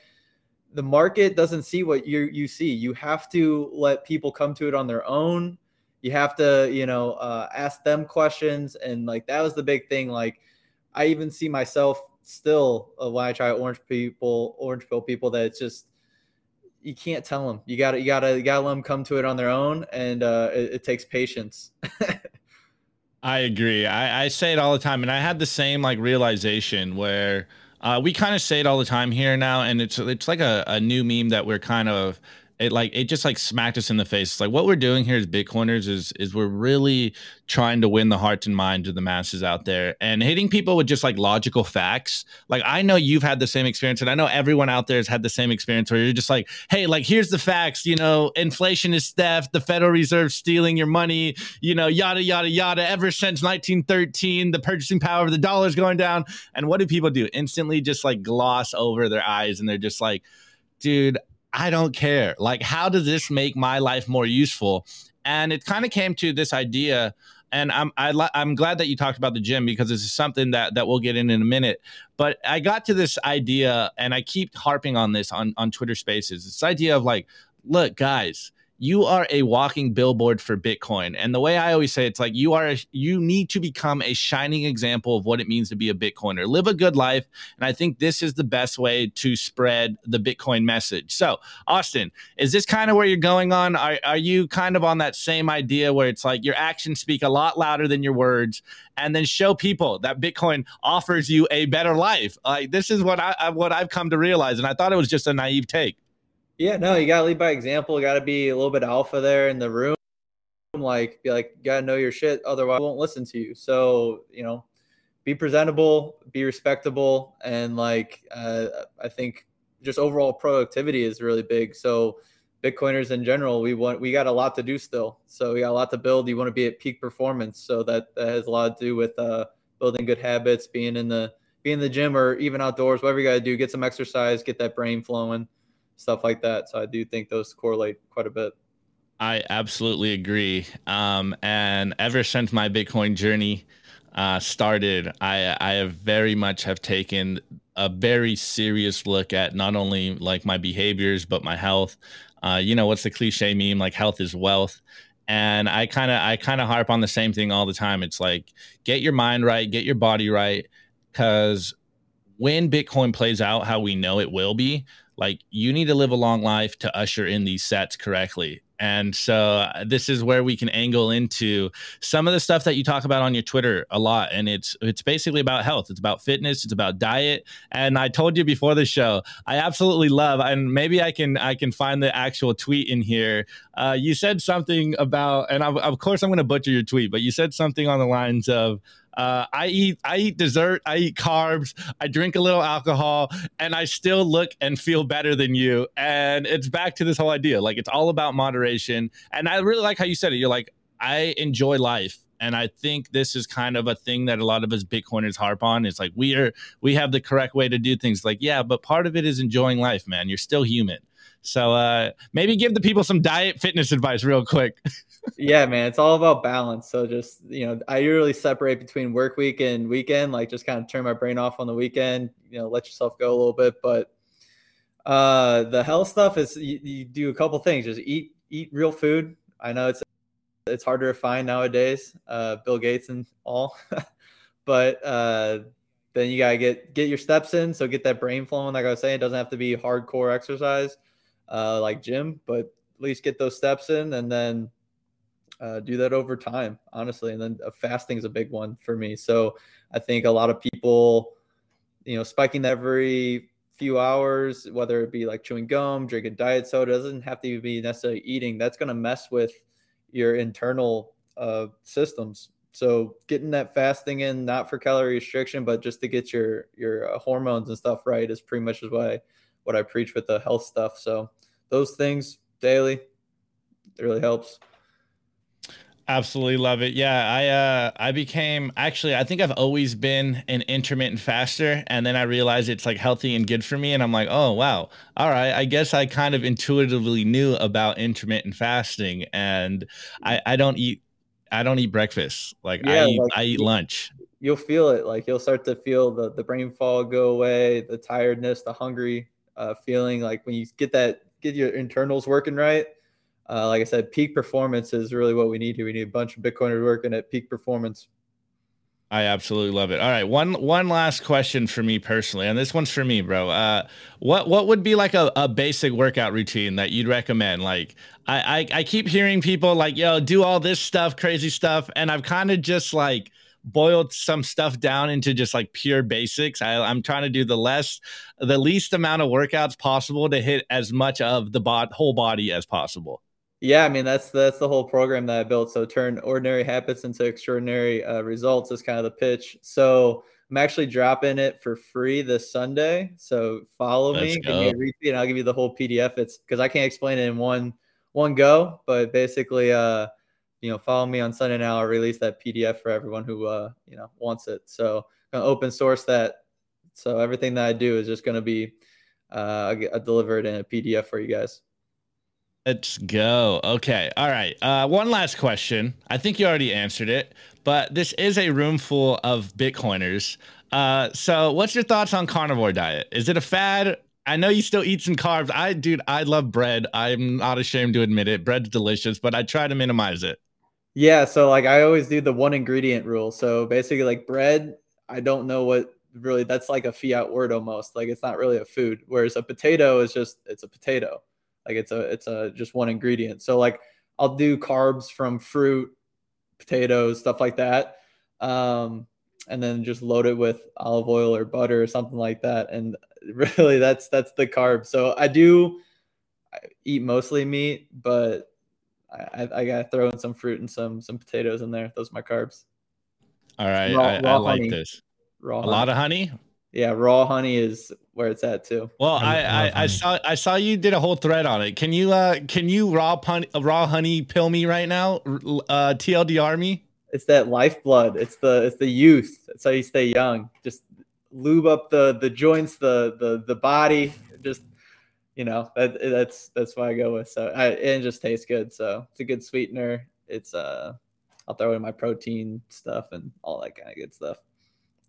the market doesn't see what you you see. You have to let people come to it on their own. You have to, you know, uh, ask them questions, and like that was the big thing. Like, I even see myself still uh, when I try orange people, orange pill people, that it's just you can't tell them. You gotta, you gotta, you gotta let them come to it on their own, and uh, it, it takes patience. I agree. I, I say it all the time, and I had the same like realization where uh, we kind of say it all the time here now, and it's it's like a, a new meme that we're kind of it like it just like smacked us in the face. It's like what we're doing here as Bitcoiners is is we're really trying to win the hearts and minds of the masses out there and hitting people with just like logical facts. Like I know you've had the same experience, and I know everyone out there has had the same experience where you're just like, hey, like here's the facts. You know, inflation is theft. The Federal Reserve stealing your money. You know, yada yada yada. Ever since 1913, the purchasing power of the dollar is going down. And what do people do? Instantly, just like gloss over their eyes, and they're just like, dude I don't care. Like, how does this make my life more useful? And it kind of came to this idea. And I'm I, am i am glad that you talked about the gym because this is something that that we'll get in in a minute. But I got to this idea, and I keep harping on this on on Twitter Spaces. This idea of like, look, guys, you are a walking billboard for Bitcoin. And the way I always say it's like you are you need to become a shining example of what it means to be a Bitcoiner. Live a good life, and I think this is the best way to spread the Bitcoin message. So, Austin, is this kind of where you're going on? Are are you kind of on that same idea where it's like your actions speak a lot louder than your words and then show people that Bitcoin offers you a better life? Like this is what I what I've come to realize and I thought it was just a naive take. Yeah, no, you gotta lead by example. Gotta be a little bit alpha there in the room. Like, be like, gotta know your shit, otherwise, I won't listen to you. So, you know, be presentable, be respectable, and like, uh, I think just overall productivity is really big. So Bitcoiners in general, we want we got a lot to do still. So we got a lot to build. You want to be at peak performance. So that, that has a lot to do with uh, building good habits, being in the being in the gym or even outdoors, whatever you got to do, get some exercise, get that brain flowing, stuff like that. So I do think those correlate quite a bit. I absolutely agree. Um, and ever since my Bitcoin journey uh, started, I I have very much have taken a very serious look at not only like my behaviors but my health. Uh, you know what's the cliche meme like health is wealth and i kind of i kind of harp on the same thing all the time it's like get your mind right get your body right because when bitcoin plays out how we know it will be like you need to live a long life to usher in these sets correctly and so uh, this is where we can angle into some of the stuff that you talk about on your Twitter a lot. And it's it's basically about health. It's about fitness. It's about diet. And I told you before the show, I absolutely love. And maybe I can I can find the actual tweet in here. Uh, you said something about, and of, of course I'm going to butcher your tweet, but you said something on the lines of uh, I eat I eat dessert, I eat carbs, I drink a little alcohol, and I still look and feel better than you. And it's back to this whole idea, like it's all about moderation. And I really like how you said it. You're like, I enjoy life. And I think this is kind of a thing that a lot of us Bitcoiners harp on. It's like we are we have the correct way to do things. Like, yeah, but part of it is enjoying life, man. You're still human. So uh, maybe give the people some diet fitness advice real quick. yeah, man, it's all about balance. So just you know, I usually separate between work week and weekend. Like just kind of turn my brain off on the weekend. You know, let yourself go a little bit. But uh, the health stuff is you, you do a couple things. Just eat eat real food. I know it's it's harder to find nowadays. Uh, Bill Gates and all, but uh, then you gotta get get your steps in. So get that brain flowing. Like I was saying, it doesn't have to be hardcore exercise uh, like gym, but at least get those steps in and then uh, do that over time, honestly. And then uh, fasting is a big one for me. So I think a lot of people, you know, spiking every few hours, whether it be like chewing gum, drinking diet soda, doesn't have to be necessarily eating. That's going to mess with your internal uh, systems. So getting that fasting in, not for calorie restriction, but just to get your your uh, hormones and stuff right, is pretty much what I what I preach with the health stuff. So those things daily, it really helps. Absolutely love it. Yeah, I uh I became actually I think I've always been an intermittent faster and then I realized it's like healthy and good for me and I'm like, "Oh, wow. All right, I guess I kind of intuitively knew about intermittent fasting and I I don't eat I don't eat breakfast. Like yeah, I eat like, I eat lunch. You'll feel it. Like you'll start to feel the the brain fog go away, the tiredness, the hungry uh, feeling like when you get that get your internals working right uh, like i said peak performance is really what we need here we need a bunch of bitcoiners working at peak performance I absolutely love it. All right, one one last question for me personally, and this one's for me, bro. Uh, what what would be like a, a basic workout routine that you'd recommend? Like, I, I I keep hearing people like, yo, do all this stuff, crazy stuff, and I've kind of just like boiled some stuff down into just like pure basics. I, I'm trying to do the less, the least amount of workouts possible to hit as much of the bot, whole body as possible. Yeah, I mean that's that's the whole program that I built. So turn ordinary habits into extraordinary uh, results is kind of the pitch. So I'm actually dropping it for free this Sunday. So follow Let's me, give me a retweet, and I'll give you the whole PDF. It's because I can't explain it in one one go, but basically, uh, you know, follow me on Sunday now. I'll release that PDF for everyone who, uh, you know, wants it. So gonna open source that. So everything that I do is just going to be uh, delivered in a PDF for you guys. Let's go. Okay. All right. Uh, one last question. I think you already answered it, but this is a room full of Bitcoiners. Uh, so, what's your thoughts on carnivore diet? Is it a fad? I know you still eat some carbs. I, dude, I love bread. I'm not ashamed to admit it. Bread's delicious, but I try to minimize it. Yeah, so like I always do the one ingredient rule. So basically, like bread, I don't know what really that's like a fiat word almost. Like it's not really a food. Whereas a potato is just it's a potato. Like it's a it's a just one ingredient. So like I'll do carbs from fruit, potatoes, stuff like that. Um, and then just load it with olive oil or butter or something like that. And really that's that's the carb. So I do I eat mostly meat, but I, I gotta throw in some fruit and some some potatoes in there. Those are my carbs. All right, raw, I, raw I, like this. Raw a honey. lot of honey. Yeah, raw honey is where it's at too. Well, I, I, I, saw I saw you did a whole thread on it. Can you uh can you raw pun, raw honey pill me right now? Uh, TLDR me. It's that lifeblood. It's the it's the youth. That's how you stay young. Just lube up the the joints, the the the body. Just you know that that's that's what I go with. So I, it just tastes good. So it's a good sweetener. It's uh I'll throw in my protein stuff and all that kind of good stuff.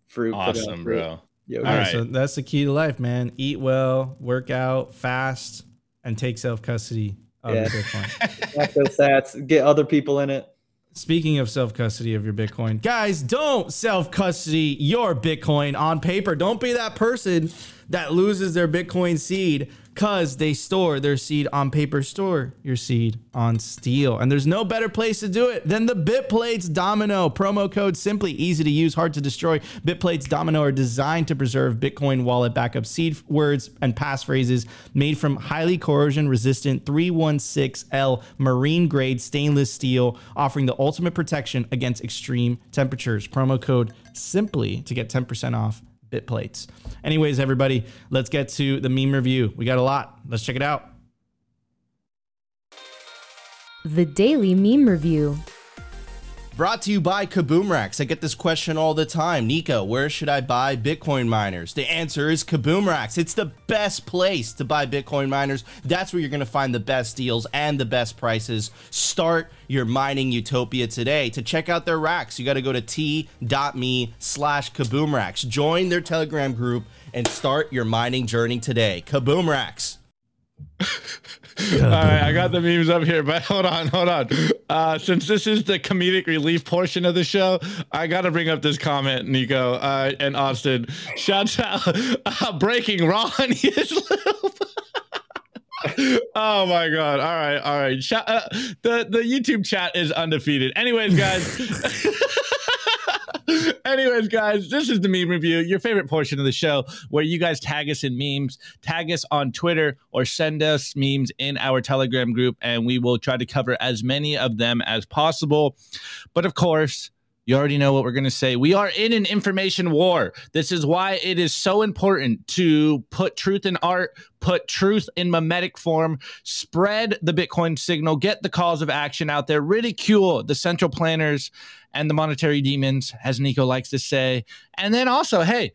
Fruit. Awesome, fruit. bro. All right, right, so that's the key to life, man. Eat well, work out, fast, and take self custody of yeah. your Bitcoin. those sats, get other people in it. Speaking of self custody of your Bitcoin, guys, don't self custody your Bitcoin on paper. Don't be that person that loses their Bitcoin seed because they store their seed on paper. Store your seed on steel. And there's no better place to do it than the BitPlates Domino. Promo code simply easy to use, hard to destroy. BitPlates Domino are designed to preserve Bitcoin wallet backup seed words and passphrases made from highly corrosion resistant 316L marine grade stainless steel, offering the ultimate protection against extreme temperatures. Promo code simply to get 10% off plates. Anyways, everybody, let's get to the meme review. We got a lot. Let's check it out. The Daily Meme Review. Brought to you by Kaboom Racks. I get this question all the time. Nico, where should I buy Bitcoin miners? The answer is Kaboom Racks. It's the best place to buy Bitcoin miners. That's where you're going to find the best deals and the best prices. Start your mining utopia today. To check out their racks, you got to go to t.me slash Kaboom Racks. Join their Telegram group and start your mining journey today. Kaboom Racks. All right, I got the memes up here, but hold on, hold on. Uh, since this is the comedic relief portion of the show, I got to bring up this comment, Nico uh, and Austin. Shouts out, uh, breaking raw oh my god! All right, all right. Sh- uh, the the YouTube chat is undefeated. Anyways, guys. Anyways, guys, this is the meme review, your favorite portion of the show where you guys tag us in memes, tag us on Twitter, or send us memes in our Telegram group, and we will try to cover as many of them as possible. But of course, you already know what we're going to say. We are in an information war. This is why it is so important to put truth in art, put truth in memetic form, spread the Bitcoin signal, get the calls of action out there, ridicule the central planners and the monetary demons, as Nico likes to say. And then also, hey,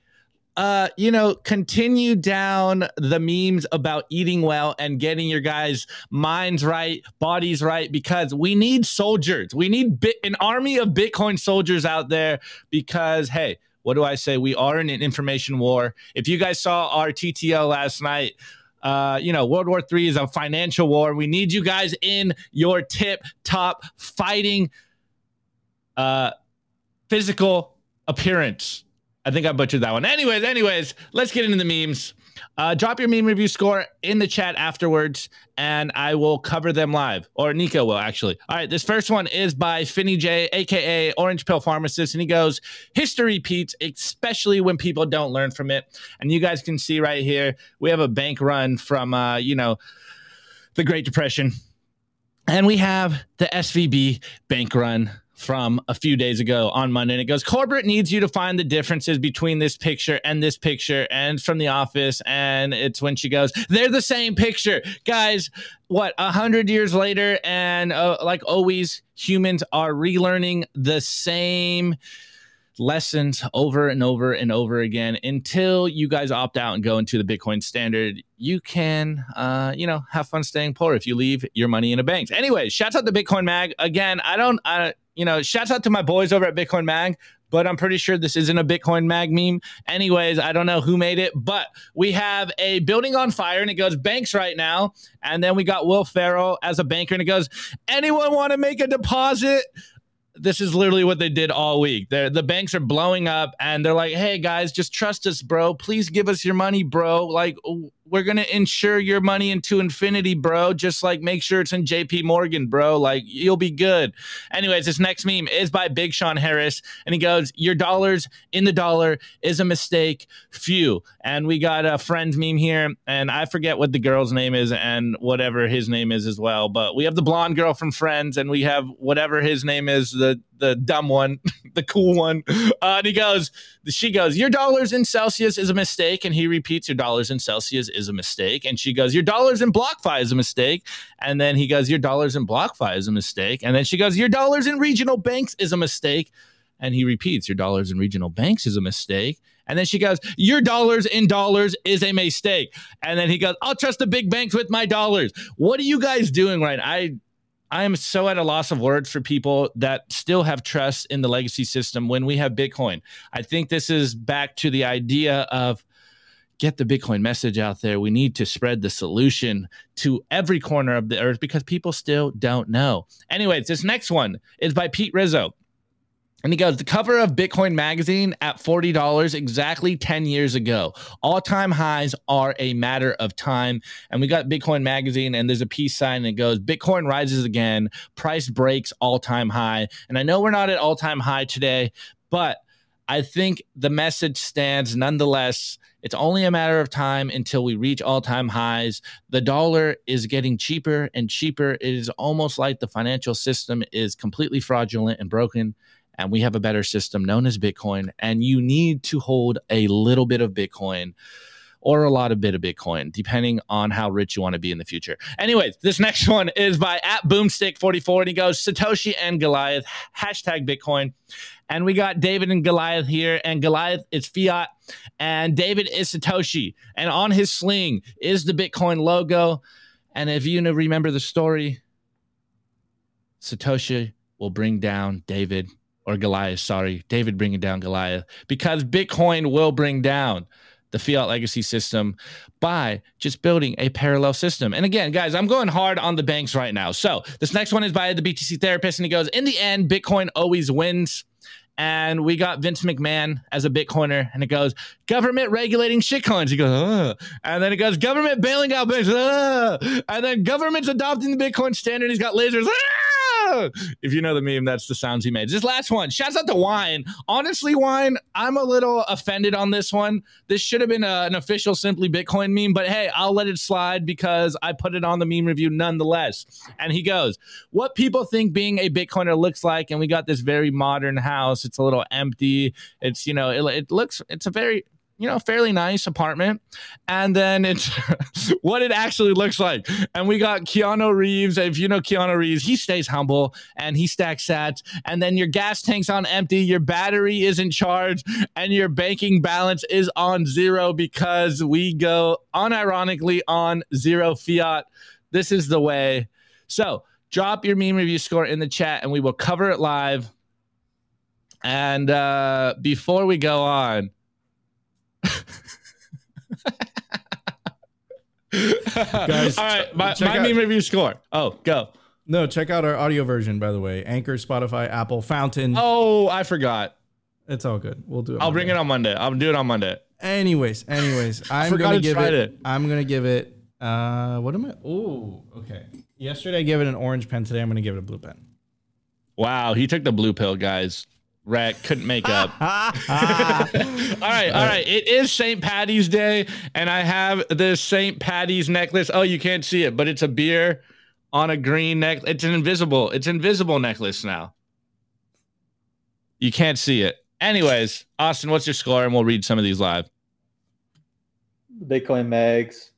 uh, you know, continue down the memes about eating well and getting your guys' minds right, bodies right, because we need soldiers. We need bit- an army of Bitcoin soldiers out there because, hey, what do I say? We are in an information war. If you guys saw our TTL last night, uh, you know, World War III is a financial war. We need you guys in your tip top fighting uh, physical appearance. I think I butchered that one. Anyways, anyways, let's get into the memes. Uh, drop your meme review score in the chat afterwards, and I will cover them live. Or Nico will actually. All right, this first one is by Finny J, aka Orange Pill Pharmacist, and he goes, "History repeats, especially when people don't learn from it." And you guys can see right here, we have a bank run from, uh, you know, the Great Depression, and we have the SVB bank run from a few days ago on Monday. And it goes, corporate needs you to find the differences between this picture and this picture and from the office. And it's when she goes, they're the same picture. Guys, what, a hundred years later, and uh, like always, humans are relearning the same lessons over and over and over again until you guys opt out and go into the Bitcoin standard. You can, uh, you know, have fun staying poor if you leave your money in a bank. Anyway, shouts out to Bitcoin Mag. Again, I don't, I, you know, shouts out to my boys over at Bitcoin Mag, but I'm pretty sure this isn't a Bitcoin Mag meme. Anyways, I don't know who made it, but we have a building on fire and it goes banks right now. And then we got Will Ferrell as a banker and it goes, anyone want to make a deposit? this is literally what they did all week. They're, the banks are blowing up and they're like, hey guys, just trust us, bro. Please give us your money, bro. Like, we're gonna insure your money into infinity, bro. Just like make sure it's in JP Morgan, bro. Like you'll be good. Anyways, this next meme is by Big Sean Harris, and he goes, Your dollars in the dollar is a mistake. Few. And we got a friend meme here, and I forget what the girl's name is and whatever his name is as well. But we have the blonde girl from Friends, and we have whatever his name is, the the dumb one, the cool one. Uh, and he goes, she goes, your dollars in Celsius is a mistake. And he repeats, your dollars in Celsius is a mistake. And she goes, your dollars in BlockFi is a mistake. And then he goes, your dollars in BlockFi is a mistake. And then she goes, your dollars in regional banks is a mistake. And he repeats, your dollars in regional banks is a mistake. And then she goes, Your dollars in dollars is a mistake. And then he goes, I'll trust the big banks with my dollars. What are you guys doing right? I I am so at a loss of words for people that still have trust in the legacy system when we have Bitcoin. I think this is back to the idea of get the Bitcoin message out there. We need to spread the solution to every corner of the earth because people still don't know. Anyways, this next one is by Pete Rizzo. And he goes, the cover of Bitcoin Magazine at $40 exactly 10 years ago. All time highs are a matter of time. And we got Bitcoin Magazine, and there's a peace sign that goes, Bitcoin rises again, price breaks all time high. And I know we're not at all time high today, but I think the message stands nonetheless. It's only a matter of time until we reach all time highs. The dollar is getting cheaper and cheaper. It is almost like the financial system is completely fraudulent and broken and we have a better system known as Bitcoin. And you need to hold a little bit of Bitcoin or a lot of bit of Bitcoin, depending on how rich you want to be in the future. Anyways, this next one is by at Boomstick44, and he goes Satoshi and Goliath, hashtag Bitcoin. And we got David and Goliath here, and Goliath is fiat, and David is Satoshi. And on his sling is the Bitcoin logo. And if you remember the story, Satoshi will bring down David or Goliath, sorry, David bringing down Goliath, because Bitcoin will bring down the fiat legacy system by just building a parallel system. And again, guys, I'm going hard on the banks right now. So this next one is by the BTC therapist, and he goes, In the end, Bitcoin always wins. And we got Vince McMahon as a Bitcoiner, and it goes, government regulating shitcoins. He goes, Ugh. and then it goes, government bailing out banks. Ugh. And then government's adopting the Bitcoin standard. He's got lasers. Ugh. If you know the meme, that's the sounds he made. This last one, shouts out to Wine. Honestly, Wine, I'm a little offended on this one. This should have been a, an official Simply Bitcoin meme, but hey, I'll let it slide because I put it on the meme review nonetheless. And he goes, What people think being a Bitcoiner looks like. And we got this very modern house. It's a little empty. It's, you know, it, it looks, it's a very, you know, fairly nice apartment. And then it's what it actually looks like. And we got Keanu Reeves. If you know Keanu Reeves, he stays humble and he stacks sats. And then your gas tank's on empty, your battery is in charge, and your banking balance is on zero because we go unironically on zero fiat. This is the way. So drop your meme review score in the chat and we will cover it live. And uh, before we go on, Guys, all right, my, my out- meme review score. Oh, go. No, check out our audio version, by the way. Anchor, Spotify, Apple, Fountain. Oh, I forgot. It's all good. We'll do it. I'll bring it on Monday. I'll do it on Monday. Anyways, anyways, I'm gonna give Friday. it. I'm gonna give it. Uh, what am I? Oh, okay. Yesterday I gave it an orange pen. Today I'm gonna give it a blue pen. Wow, he took the blue pill, guys. Rack couldn't make up. all right, all right. It is St. Patty's Day, and I have this St. Patty's necklace. Oh, you can't see it, but it's a beer on a green neck. It's an invisible. It's invisible necklace now. You can't see it. Anyways, Austin, what's your score? And we'll read some of these live. Bitcoin mags.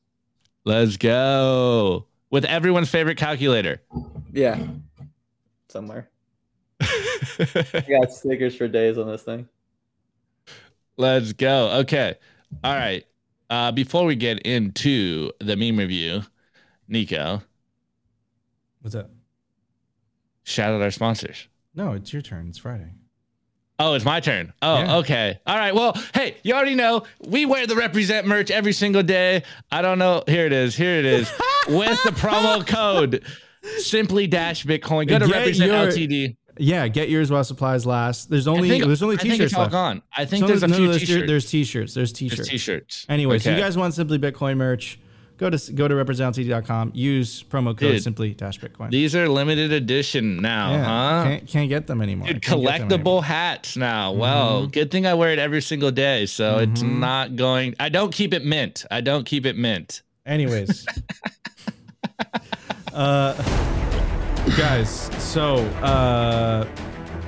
Let's go with everyone's favorite calculator. Yeah. Somewhere. I got stickers for days on this thing. Let's go. Okay. All right. Uh, before we get into the meme review, Nico, What's up? shout out our sponsors. No, it's your turn. It's Friday. Oh, it's my turn. Oh, Yeah. okay. All right. Well, hey, you already know we wear the represent merch every single day. I don't know. Here it is. Here it is. With the promo code simply dash Bitcoin. Go to Get represent your- LTD. Yeah, get yours while supplies last. There's only think- there's only t-shirts I think it's all left. gone. I think There's there's a few there's, t-shirts. There's t-shirts. There's t-shirts. There's t-shirts. Anyway, so you guys want simply Bitcoin merch? Go to go to representLTD.com. Use promo code Dude, simply dash Bitcoin. These are limited edition now, yeah, huh? can't can't get them anymore. Dude, them anymore. collectible hats now. Well, good thing I wear it every single day, so it's Mhm. not going. I don't keep it mint. I don't keep it mint. Anyways, uh, guys, so uh,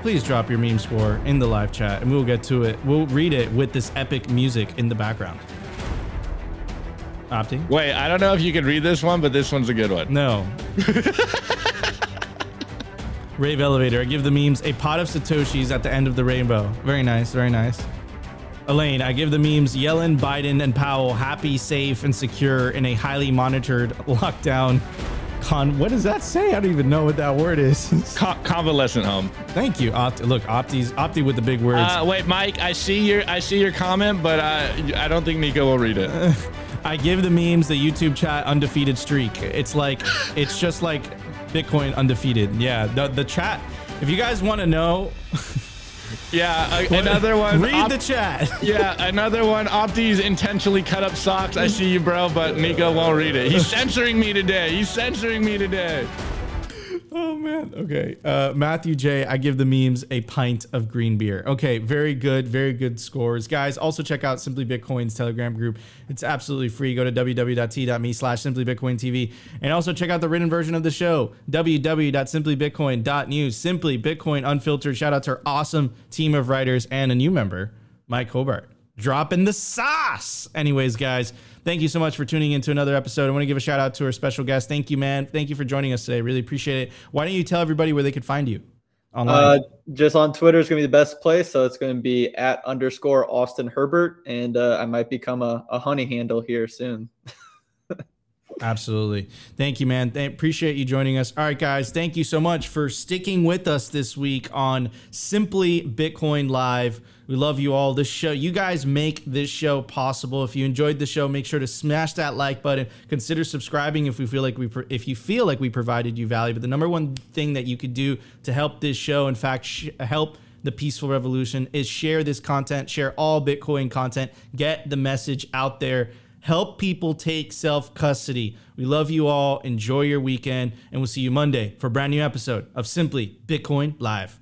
please drop your meme score in the live chat and we'll get to it. We'll read it with this epic music in the background. Opti? Wait, I don't know if you can read this one, but this one's a good one. No. Rave Elevator. I give the memes a pot of Satoshis at the end of the rainbow. Very nice, very nice. Elaine, I give the memes Yellen, Biden, and Powell happy, safe, and secure in a highly monitored lockdown. Con, what does that say? I don't even know what that word is. Con- convalescent home. Thank you, Opti. Look, Opti's Opti with the big words. Uh, wait, Mike, I see your I see your comment, but uh, I don't think Nico will read it. I give the memes the YouTube chat undefeated streak. It's like it's just like Bitcoin undefeated. Yeah, the the chat. If you guys want to know, Yeah, uh, another one. read Op- the chat. yeah, another one. Opti's intentionally cut up socks. I see you, bro, but Nico won't read it. He's censoring me today. He's censoring me today. Oh man. Okay. Uh, Matthew J. I give the memes a pint of green beer. Okay. Very good. Very good scores, guys. Also check out Simply Bitcoin's Telegram group. It's absolutely free. Go to www.t.me slash Simply Bitcoin TV and also check out the written version of the show. www.simplybitcoin.news. Simply Bitcoin Unfiltered. Shout out to our awesome team of writers and a new member, Mike Hobart. Dropping the sauce. Anyways, guys, thank you so much for tuning in to another episode. I want to give a shout out to our special guest. Thank you, man. Thank you for joining us today. Really appreciate it. Why don't you tell everybody where they could find you online? Uh, just on Twitter is going to be the best place. So it's going to be at underscore Austin Herbert. And uh, I might become a, a honey handle here soon. Absolutely. Thank you, man. Th- appreciate you joining us. All right, guys. Thank you so much for sticking with us this week on Simply Bitcoin Live. We love you all. This show, you guys make this show possible. If you enjoyed the show, make sure to smash that like button. Consider subscribing if we feel like we, pro- if you feel like we provided you value. But the number one thing that you could do to help this show, in fact, sh- help the peaceful revolution, is share this content, share all Bitcoin content, get the message out there help people take self custody. We love you all. Enjoy your weekend, and we'll see you Monday for a brand new episode of Simply Bitcoin Live.